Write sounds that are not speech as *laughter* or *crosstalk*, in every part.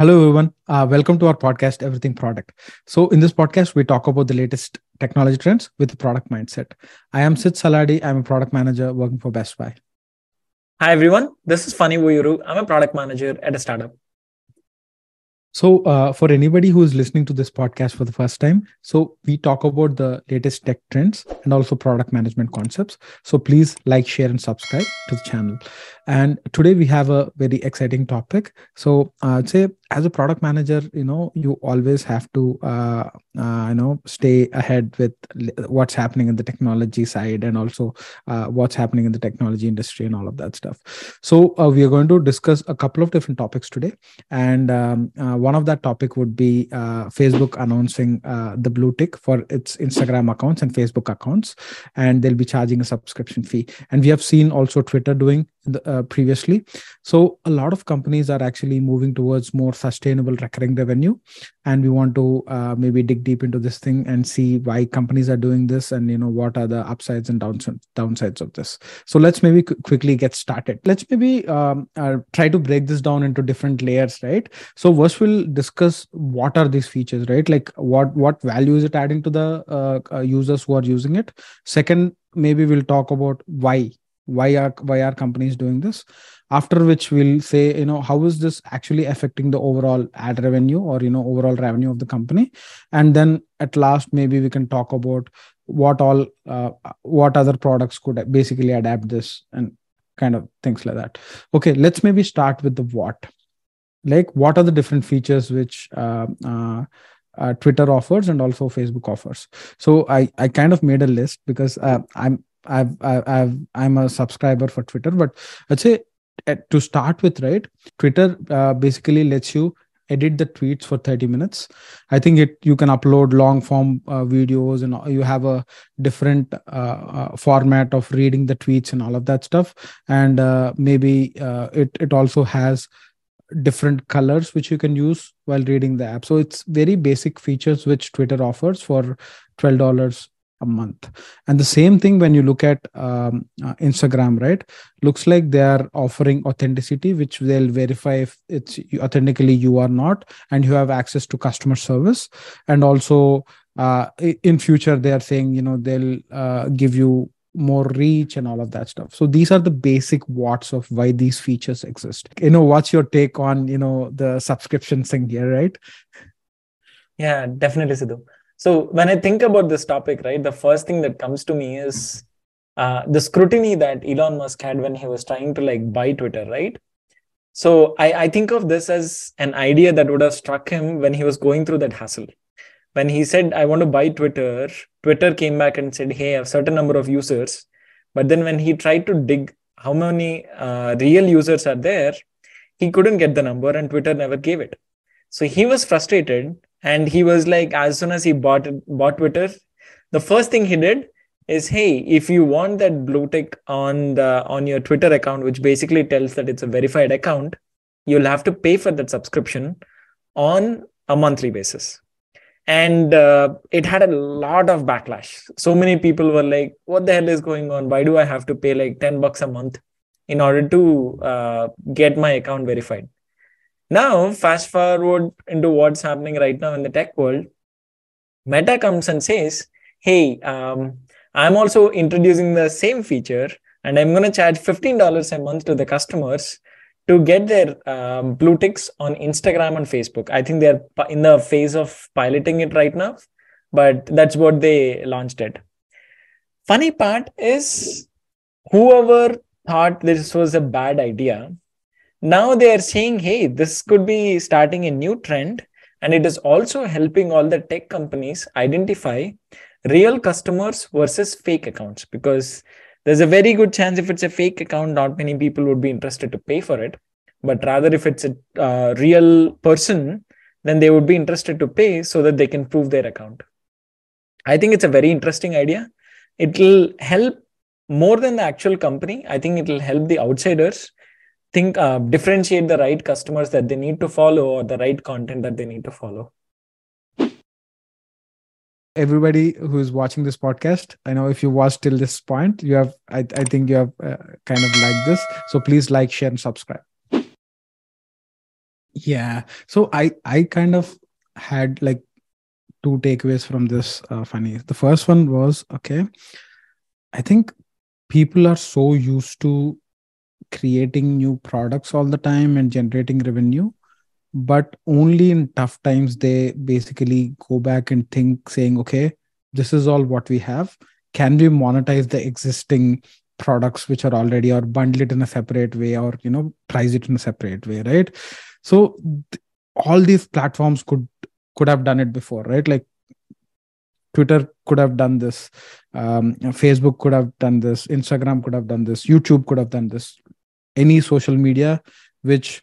Hello, everyone. Uh, welcome to our podcast, Everything Product. So, in this podcast, we talk about the latest technology trends with a product mindset. I am Sid Saladi. I'm a product manager working for Best Buy. Hi, everyone. This is Phani Vuyyuru. I'm a product manager at a startup. So, uh, for anybody who is listening to this podcast for the first time, so we talk about the latest tech trends and also product management concepts. So, please like, share, and subscribe to the channel. And today we have a very exciting topic. So, uh, I'd say as a product manager, you know, you always have to, uh, uh, you know, stay ahead with what's happening in the technology side and also uh, what's happening in the technology industry and all of that stuff. So, uh, we are going to discuss a couple of different topics today, and um, uh, one of that topic would be Facebook announcing the blue tick for its Instagram accounts and Facebook accounts, and they'll be charging a subscription fee. And we have seen also Twitter doing the, previously. So a lot of companies are actually moving towards more sustainable recurring revenue, and we want to uh, maybe dig deep into this thing and see why companies are doing this, and you know what are the upsides and downsides downsides of this. So let's maybe qu- quickly get started. Let's maybe um, uh, try to break this down into different layers, right? So first we'll discuss what are these features, right? Like what what value is it adding to the uh, uh, users who are using it. Second, maybe we'll talk about why why are why are companies doing this? After which we'll say you know how is this actually affecting the overall ad revenue or you know overall revenue of the company? And then at last maybe we can talk about what all uh, what other products could basically adapt this and kind of things like that. Okay let's maybe start with the what. Like what are the different features which uh, uh, uh, Twitter offers and also Facebook offers. So I I kind of made a list because uh, I'm I've, I've, I'm a subscriber for Twitter, but let's say to start with, right? Twitter uh, basically lets you edit the tweets for 30 minutes i think it you can upload long form uh, videos and you have a different uh, uh, format of reading the tweets and all of that stuff and uh, maybe uh, it it also has different colors which you can use while reading the app so it's very basic features which twitter offers for $12 a month. And the same thing when you look at um, uh, instagram right? Looks like they are offering authenticity which they'll verify if it's authentically you are not and you have access to customer service. And also uh, in future they are saying you know they'll uh, give you more reach and all of that stuff. So these are the basic what's of why these features exist. You know what's your take on you know the subscription thing here right? Yeah definitely sidhu so when I think about this topic, right, the first thing that comes to me is uh, the scrutiny that Elon Musk had when he was trying to like buy Twitter, right? So I, I think of this as an idea that would have struck him when he was going through that hassle. When he said, I want to buy Twitter, Twitter came back and said, Hey, I have a certain number of users. But then when he tried to dig how many uh, real users are there, he couldn't get the number and Twitter never gave it. So he was frustrated and he was like as soon as he bought bought twitter the first thing he did is hey if you want that blue tick on the on your twitter account which basically tells that it's a verified account you'll have to pay for that subscription on a monthly basis. And uh, it had a lot of backlash. So many people were like what the hell is going on? Why do i have to pay like 10 bucks a month in order to uh, get my account verified now, fast forward into what's happening right now in the tech world. Meta comes and says, Hey, um, I'm also introducing the same feature and I'm going to charge $15 a month to the customers to get their um, blue ticks on Instagram and Facebook. I think they're in the phase of piloting it right now, but that's what they launched it. Funny part is whoever thought this was a bad idea now they are saying hey this could be starting a new trend and it is also helping all the tech companies identify real customers versus fake accounts because there's a very good chance if it's a fake account not many people would be interested to pay for it. But rather if it's a uh, real person then they would be interested to pay so that they can prove their account. I think it's a very interesting idea. It will help more than the actual company. I think it will help the outsiders think uh, differentiate the right customers that they need to follow or the right content that they need to follow everybody who's watching this podcast i know if you watched till this point you have i, I think you have uh, kind of liked this so please like share and subscribe Yeah. So I I kind of had like two takeaways from this uh, Phani. The first one was okay. I think people are so used to creating new products all the time and generating revenue but only in tough times they basically go back and think saying okay this is all what we have. Can we monetize the existing products which are already or bundle it in a separate way or you know price it in a separate way right? So th- all these platforms could could have done it before right? Like twitter could have done this um, facebook could have done this instagram could have done this youtube could have done this any social media which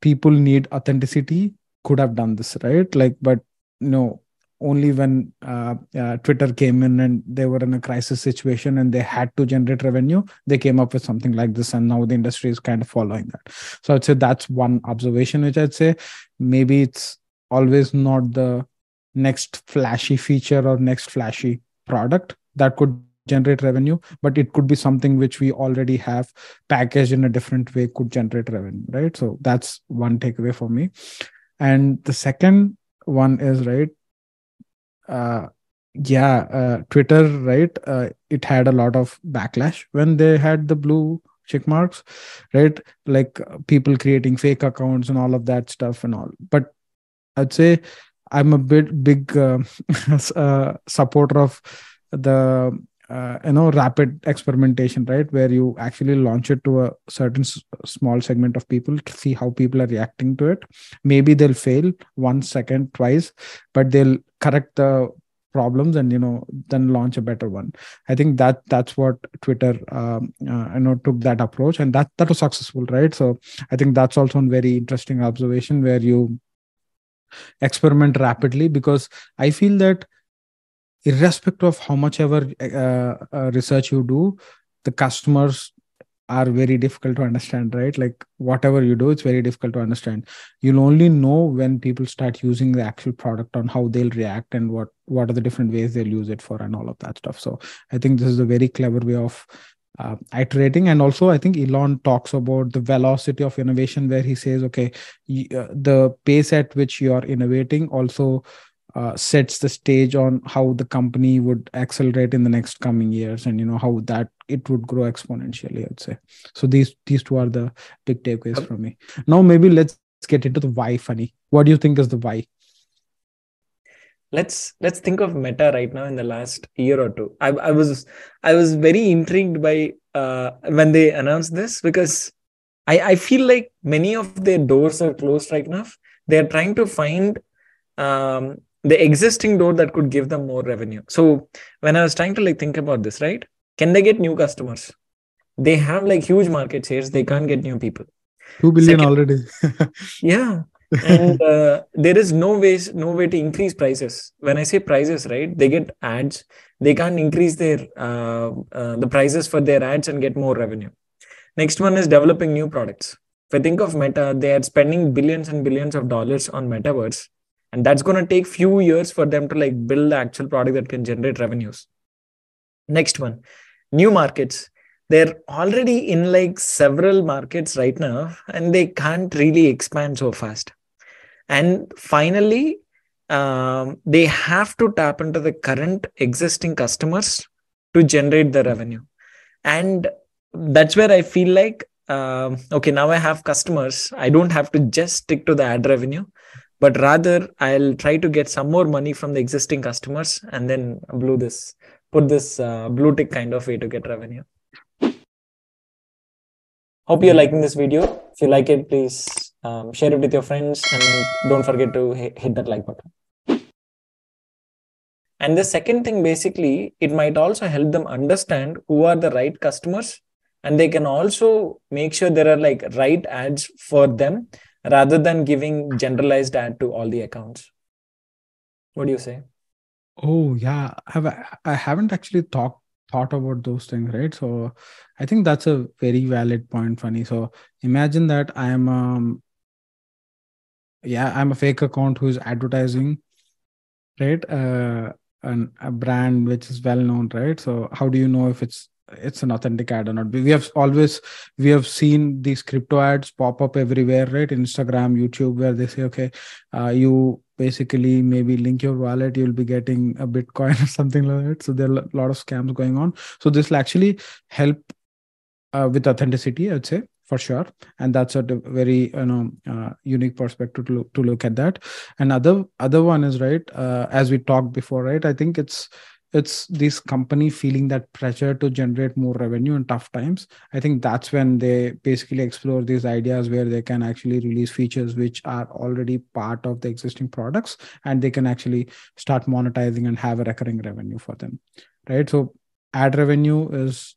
people need authenticity could have done this right? Like but no only when uh, uh, twitter came in and they were in a crisis situation and they had to generate revenue they came up with something like this and now the industry is kind of following that. So i'd say that's one observation which i'd say. Maybe it's always not the next flashy feature or next flashy product that could generate revenue but it could be something which we already have packaged in a different way could generate revenue right? So that's one takeaway for me. And the second one is right uh yeah uh, twitter right uh, it had a lot of backlash when they had the blue check marks right? Like uh, people creating fake accounts and all of that stuff and all. But i'd say i'm a bit big uh, *laughs* uh, supporter of the uh, you know rapid experimentation right? Where you actually launch it to a certain s- small segment of people to see how people are reacting to it. Maybe they'll fail one second twice but they'll correct the problems and you know then launch a better one. I think that that's what twitter um, uh, you know took that approach and that that was successful right? So i think that's also a very interesting observation where you experiment rapidly because i feel that irrespective of how much ever uh, uh, research you do the customers are very difficult to understand right? Like whatever you do it's very difficult to understand. You'll only know when people start using the actual product on how they'll react and what what are the different ways they'll use it for and all of that stuff. So i think this is a very clever way of uh, iterating. And also i think elon talks about the velocity of innovation where he says okay y- uh, the pace at which you are innovating also uh, sets the stage on how the company would accelerate in the next coming years and you know how that it would grow exponentially i'd say. So these these two are the big takeaways from me. Now maybe let's get into the why Phani what do you think is the why? Let's let's think of meta right now in the last year or two. I, I was i was very intrigued by uh, when they announced this because i i feel like many of their doors are closed right now. They're trying to find um, the existing door that could give them more revenue. So when i was trying to like think about this right can they get new customers? They have like huge market shares. They can't get new people. 2 billion Second- already. *laughs* Yeah. And uh, there is no ways no way to increase prices. When i say prices right they get ads. They can't increase their uh, uh, the prices for their ads and get more revenue. Next one is developing new products. If i think of meta they are spending billions and billions of dollars on metaverse and that's going to take few years for them to like build the actual product that can generate revenues. Next one new markets. They're already in like several markets right now and they can't really expand so fast. And finally um, they have to tap into the current existing customers to generate the revenue. And that's where i feel like um, okay now i have customers. I don't have to just stick to the ad revenue but rather i'll try to get some more money from the existing customers and then blue this put this uh, blue tick kind of way to get revenue. Hope you're liking this video. If you like it please um, share it with your friends and don't forget to hit, hit that like button. And the second thing basically it might also help them understand who are the right customers and they can also make sure there are like right ads for them rather than giving generalized ad to all the accounts. What do you say? Oh yeah. Have i haven't actually thought thought about those things right? So i think that's a very valid point Phani. So imagine that i am um yeah i'm a fake account who's advertising right? Uh an, a brand which is well known right? So how do you know if it's it's an authentic ad or not. We have always we have seen these crypto ads pop up everywhere right? Instagram youtube where they say okay uh, you basically maybe link your wallet you'll be getting a bitcoin *laughs* or something like that. So there are a lot of scams going on. So this will actually help uh, with authenticity i'd say for sure. And that's a very you know uh, unique perspective to look, to look at that. And other other one is right uh, as we talked before right? I think it's it's this company feeling that pressure to generate more revenue in tough times. I think that's when they basically explore these ideas where they can actually release features which are already part of the existing products and they can actually start monetizing and have a recurring revenue for them right? So ad revenue is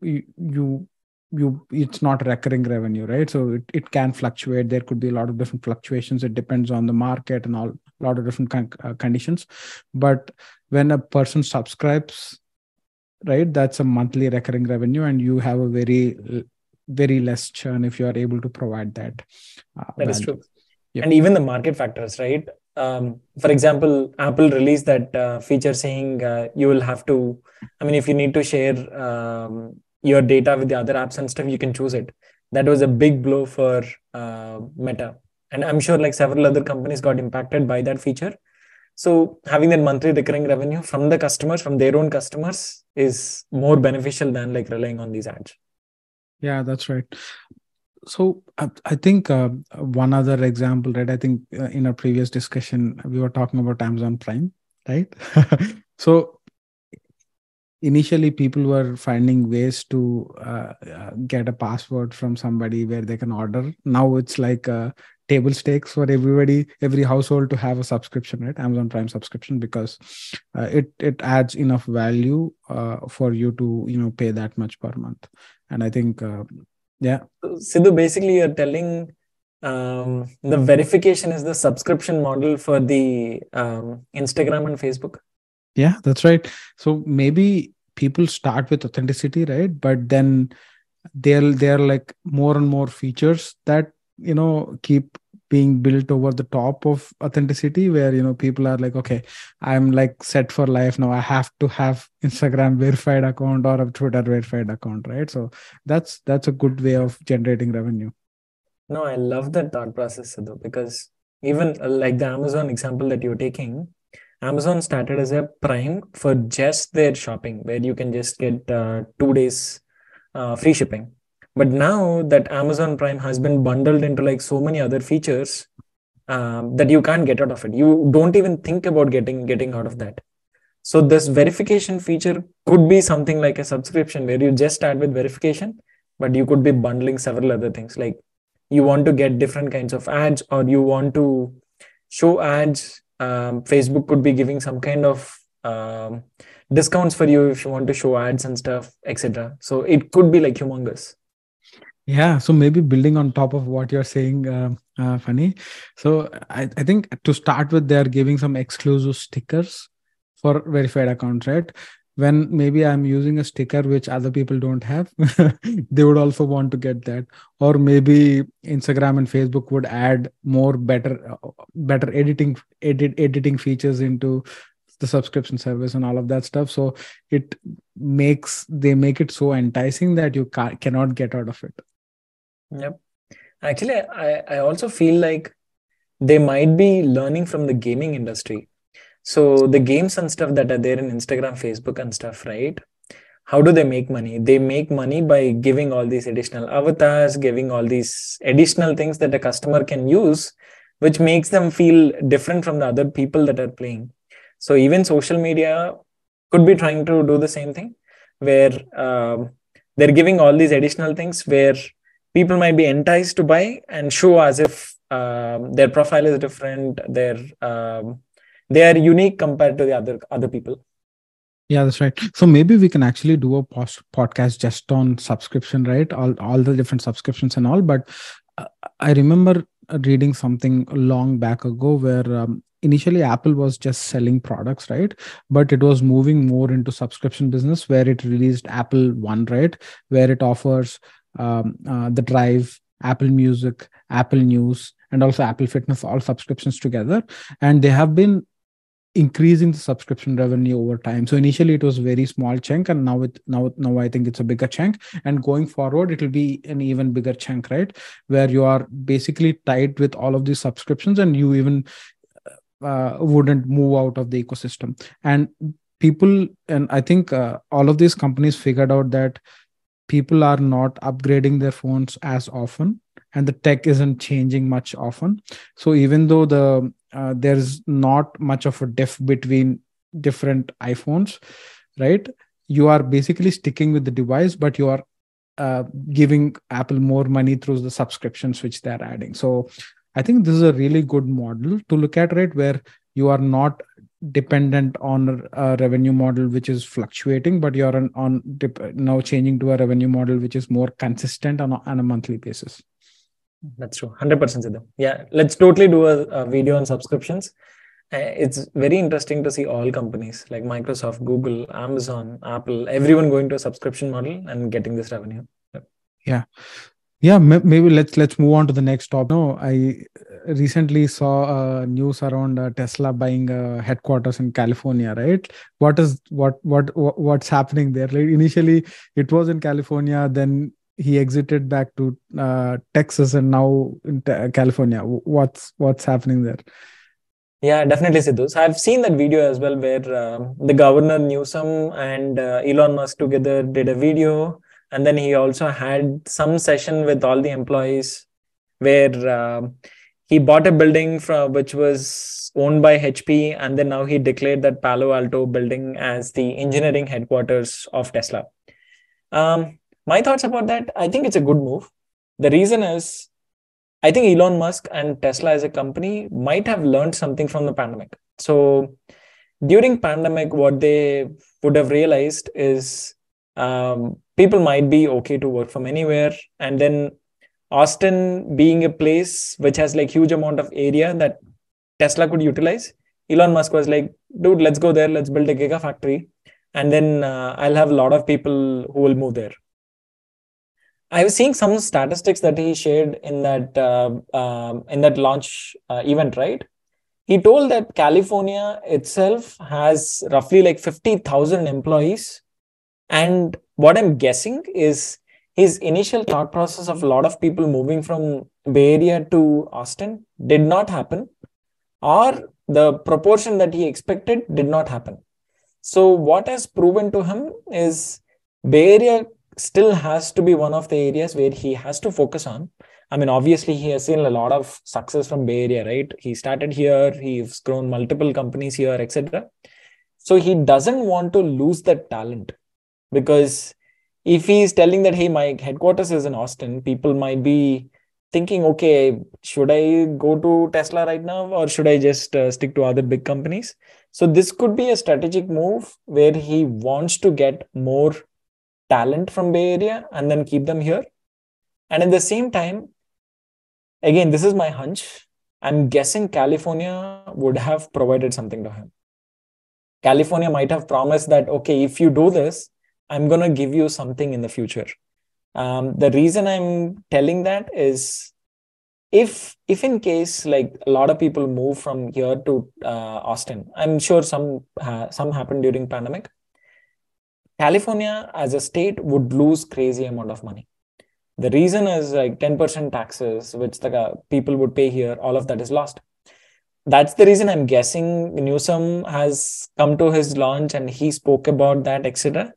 you, you you it's not recurring revenue right? So it, it can fluctuate. There could be a lot of different fluctuations. It depends on the market and all a lot of different con- uh, conditions but when a person subscribes right that's a monthly recurring revenue and you have a very very less churn if you are able to provide that uh, that value. is true yep. and even the market factors right um, for example apple released that uh, feature saying uh, you will have to i mean if you need to share um, your data with the other apps and stuff, you can choose it. That was a big blow for uh, Meta. And I'm sure like several other companies got impacted by that feature. So having that monthly recurring revenue from the customers, from their own customers, is more beneficial than like relying on these ads. Yeah, that's right. So I, I think uh, one other example, right? I think uh, in our previous discussion we were talking about Amazon Prime, right? *laughs* so initially people were finding ways to uh, uh, get a password from somebody where they can order now it's like uh, table stakes for everybody every household to have a subscription right? Amazon prime subscription because uh, it it adds enough value uh, for you to you know pay that much per month. And i think uh, yeah. Sidhu basically you're telling um, the verification is the subscription model for the um, instagram and facebook? Yeah that's right. So maybe people start with authenticity right? But then they're they're like more and more features that you know keep being built over the top of authenticity where you know people are like okay i'm like set for life now. I have to have instagram verified account or a twitter verified account right? So that's that's a good way of generating revenue. No i love that thought process though because even uh, like the amazon example that you're taking Amazon started as a prime for just their shopping, where you can just get uh, two days uh, free shipping. But now that Amazon Prime has been bundled into like so many other features um, that you can't get out of it, you don't even think about getting getting out of that. So this verification feature could be something like a subscription where you just start with verification, but you could be bundling several other things like you want to get different kinds of ads or you want to show ads um, Facebook could be giving some kind of um, discounts for you if you want to show ads and stuff, etc. So it could be like humongous. Yeah, so maybe building on top of what you're saying, uh, uh, Phani. So I, I think to start with, they're giving some exclusive stickers for verified accounts, right? when maybe i'm using a sticker which other people don't have *laughs* they would also want to get that or maybe instagram and facebook would add more better uh, better editing edit editing features into the subscription service and all of that stuff so it makes they make it so enticing that you ca- cannot get out of it yep actually i i also feel like they might be learning from the gaming industry so the games and stuff that are there in Instagram, Facebook, and stuff, right? How do they make money? They make money by giving all these additional avatars, giving all these additional things that a customer can use, which makes them feel different from the other people that are playing. So even social media could be trying to do the same thing, where um, they're giving all these additional things where people might be enticed to buy and show as if um, their profile is different, their um, they are unique compared to the other other people. Yeah that's right. So maybe we can actually do a post podcast just on subscription right? All, all the different subscriptions and all but uh, i remember reading something long back ago where um, initially apple was just selling products right? But it was moving more into subscription business where it released apple one right? Where it offers um, uh, the drive apple music apple news and also apple fitness all subscriptions together. And they have been increasing the subscription revenue over time. So initially it was very small chunk and now it now now i think it's a bigger chunk. And going forward it will be an even bigger chunk right? Where you are basically tied with all of these subscriptions and you even uh, wouldn't move out of the ecosystem. And people and i think uh, all of these companies figured out that people are not upgrading their phones as often and the tech isn't changing much often. So even though the uh, there's not much of a diff between different iphones right you are basically sticking with the device but you are uh, giving apple more money through the subscriptions which they're adding. So i think this is a really good model to look at right where you are not dependent on a revenue model which is fluctuating but you're on, on now changing to a revenue model which is more consistent on a, on a monthly basis. That's true. 100% Sidhu. yeah let's totally do a, a video on subscriptions. Uh, it's very interesting to see all companies like microsoft google amazon apple everyone going to a subscription model and getting this revenue. Yeah yeah maybe let's let's move on to the next topic no i recently saw uh, news around uh, tesla buying uh, headquarters in california right what is what what what's happening there like initially it was in california then he exited back to uh, Texas and now in California. What's what's happening there? Yeah, definitely, Sidhu. So I've seen that video as well, where uh, the governor Newsom and uh, Elon Musk together did a video, and then he also had some session with all the employees, where uh, he bought a building from which was owned by HP, and then now he declared that Palo Alto building as the engineering headquarters of Tesla. Um, my thoughts about that i think it's a good move the reason is i think elon musk and tesla as a company might have learned something from the pandemic so during pandemic what they would have realized is um, people might be okay to work from anywhere. And then austin being a place which has like huge amount of area that tesla could utilize elon musk was like dude let's go there. Let's build a gigafactory. And then uh, i'll have a lot of people who will move there. I was seeing some statistics that he shared in that uh, um, in that launch uh, event, right? He told that California itself has roughly like fifty thousand employees, and what I'm guessing is his initial thought process of a lot of people moving from Bay Area to Austin did not happen, or the proportion that he expected did not happen. So what has proven to him is Bay Area still has to be one of the areas where he has to focus on. I mean, obviously, he has seen a lot of success from Bay Area, right? He started here, he's grown multiple companies here, etc. So he doesn't want to lose that talent because if he's telling that, hey, my headquarters is in Austin, people might be thinking, okay, should I go to Tesla right now or should I just uh, stick to other big companies? So this could be a strategic move where he wants to get more talent from Bay Area and then keep them here. And at the same time, again, this is my hunch. I'm guessing California would have provided something to him. California might have promised that, okay, if you do this, I'm going to give you something in the future. Um, the reason I'm telling that is if if in case like a lot of people move from here to uh, Austin, I'm sure some uh, some happened during pandemic. California as a state would lose crazy amount of money. The reason is like 10% taxes, which the people would pay here, all of that is lost. That's the reason I'm guessing Newsom has come to his launch and he spoke about that, etc.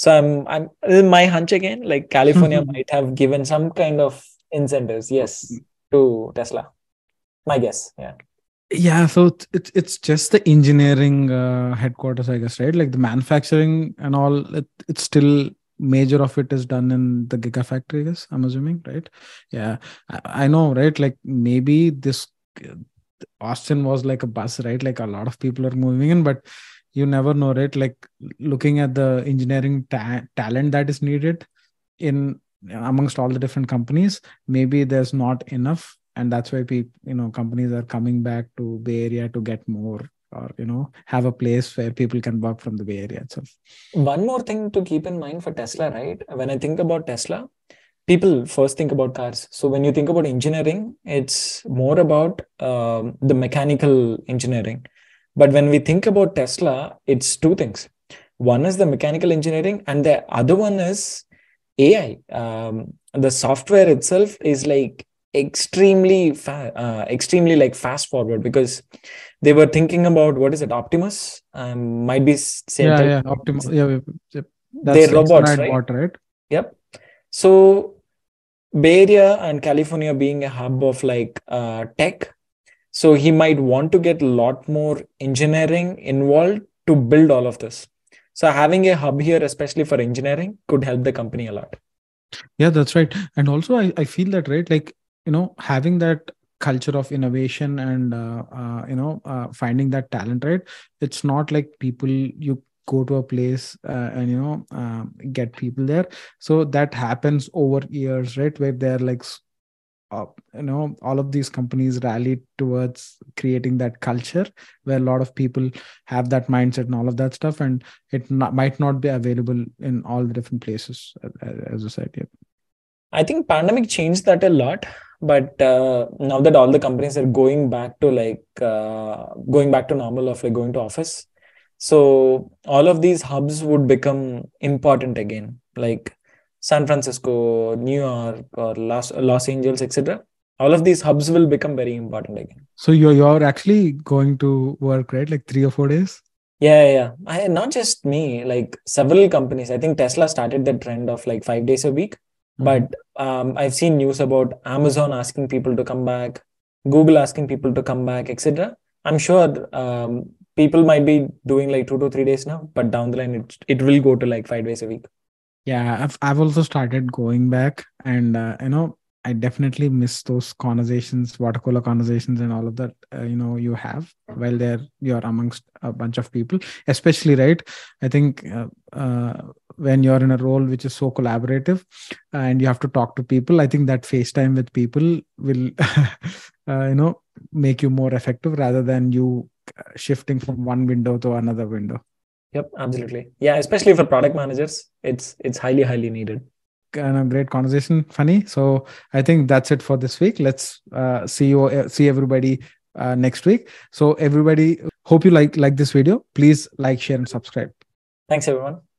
So I'm, I'm my hunch again, like California *laughs* might have given some kind of incentives, yes, to Tesla. My guess, yeah. Yeah so it's it's just the engineering uh, headquarters i guess right? Like the manufacturing and all it, it's still major of it is done in the gigafactory i guess i'm assuming right? Yeah I, I know right? Like maybe this austin was like a bus right? Like a lot of people are moving in but you never know right? Like looking at the engineering ta- talent that is needed in amongst all the different companies maybe there's not enough. And that's why people you know companies are coming back to bay area to get more or you know have a place where people can work from the bay area itself. One more thing to keep in mind for tesla right? When i think about tesla people first think about cars. So when you think about engineering it's more about um, the mechanical engineering but when we think about tesla it's two things one is the mechanical engineering and the other one is ai um, the software itself is like extremely fa- uh, extremely like fast forward because they were thinking about what is it optimus um, might be same yeah type- yeah yeah, yeah. They're robots, right? bot, right Yep. So Bay Area and California being a hub of like uh, tech, so he might want to get a lot more engineering involved to build all of this. So having a hub here, especially for engineering, could help the company a lot. yeah that's right and also i, I feel that right like you know having that culture of innovation and uh, uh, you know uh, finding that talent right it's not like people you go to a place uh, and you know uh, get people there so that happens over years right where they're like uh, you know all of these companies rally towards creating that culture where a lot of people have that mindset and all of that stuff and it not, might not be available in all the different places as you said yeah. I think pandemic changed that a lot, but uh, now that all the companies are going back to like uh, going back to normal of like going to office, so all of these hubs would become important again, like San Francisco, New York, or Los Los Angeles, etc. All of these hubs will become very important again. So you're you're actually going to work, right? Like three or four days? Yeah, yeah, yeah. I, not just me, like several companies. I think Tesla started the trend of like five days a week. But um, I've seen news about Amazon asking people to come back, Google asking people to come back, etc. I'm sure um, people might be doing like two to three days now, but down the line it it will go to like five days a week. Yeah, I've I've also started going back, and uh, you know, I definitely miss those conversations, water cooler conversations, and all of that. Uh, you know, you have while there you're amongst a bunch of people, especially right. I think uh, uh, when you're in a role which is so collaborative, and you have to talk to people, I think that FaceTime with people will, *laughs* uh, you know, make you more effective rather than you uh, shifting from one window to another window. Yep, absolutely. Yeah, especially for product managers, it's it's highly highly needed. and a great conversation Phani so i think that's it for this week let's uh, see you uh, see everybody uh, next week so everybody hope you like like this video please like share and subscribe Thanks everyone.